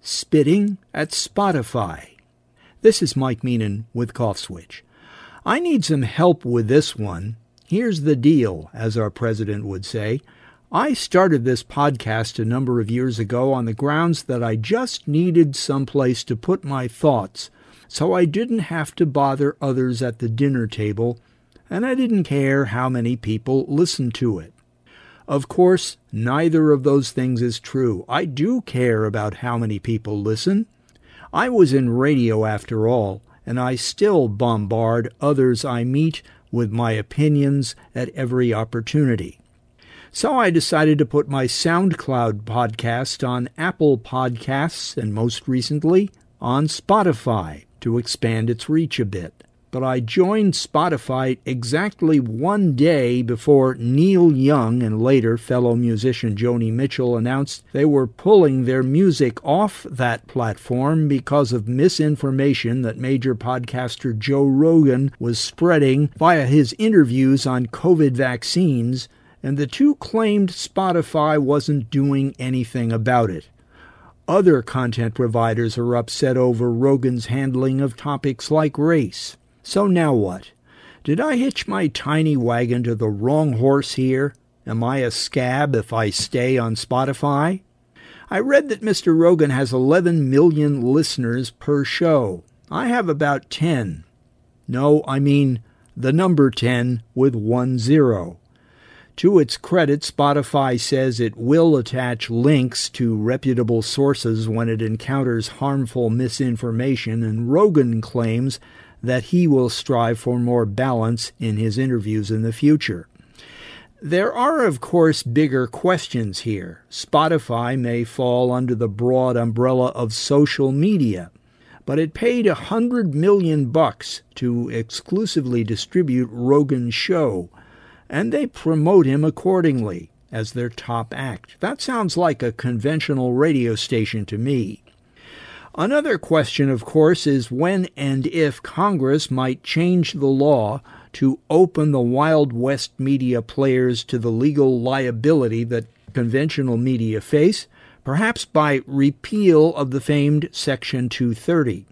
Spitting at Spotify. This is Mike Meenan with Cough Switch. I need some help with this one. Here's the deal, as our president would say. I started this podcast a number of years ago on the grounds that I just needed some place to put my thoughts so I didn't have to bother others at the dinner table, and I didn't care how many people listened to it. Of course, neither of those things is true. I do care about how many people listen. I was in radio after all, and I still bombard others I meet with my opinions at every opportunity. So I decided to put my SoundCloud podcast on Apple Podcasts and most recently on Spotify to expand its reach a bit. But I joined Spotify exactly one day before Neil Young and later fellow musician Joni Mitchell announced they were pulling their music off that platform because of misinformation that major podcaster Joe Rogan was spreading via his interviews on COVID vaccines, and the two claimed Spotify wasn't doing anything about it. Other content providers are upset over Rogan's handling of topics like race. So now what? Did I hitch my tiny wagon to the wrong horse here? Am I a scab if I stay on Spotify? I read that Mr. Rogan has 11 million listeners per show. I have about 10. No, I mean the number 10 with one zero. To its credit, Spotify says it will attach links to reputable sources when it encounters harmful misinformation, and Rogan claims that he will strive for more balance in his interviews in the future. There are, of course, bigger questions here. Spotify may fall under the broad umbrella of social media, but it paid a hundred million bucks to exclusively distribute Rogan's show and they promote him accordingly as their top act. That sounds like a conventional radio station to me. Another question, of course, is when and if Congress might change the law to open the Wild West media players to the legal liability that conventional media face, perhaps by repeal of the famed Section 230.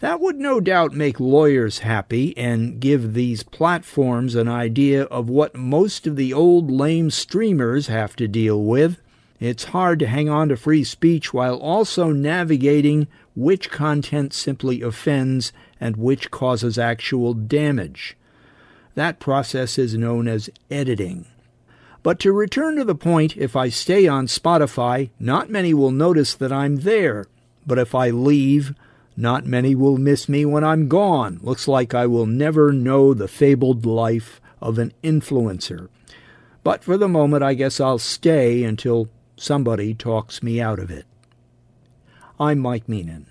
That would no doubt make lawyers happy and give these platforms an idea of what most of the old lame streamers have to deal with. It's hard to hang on to free speech while also navigating which content simply offends and which causes actual damage. That process is known as editing. But to return to the point, if I stay on Spotify, not many will notice that I'm there. But if I leave, not many will miss me when I'm gone. Looks like I will never know the fabled life of an influencer. But for the moment, I guess I'll stay until somebody talks me out of it. I'm Mike Meenan.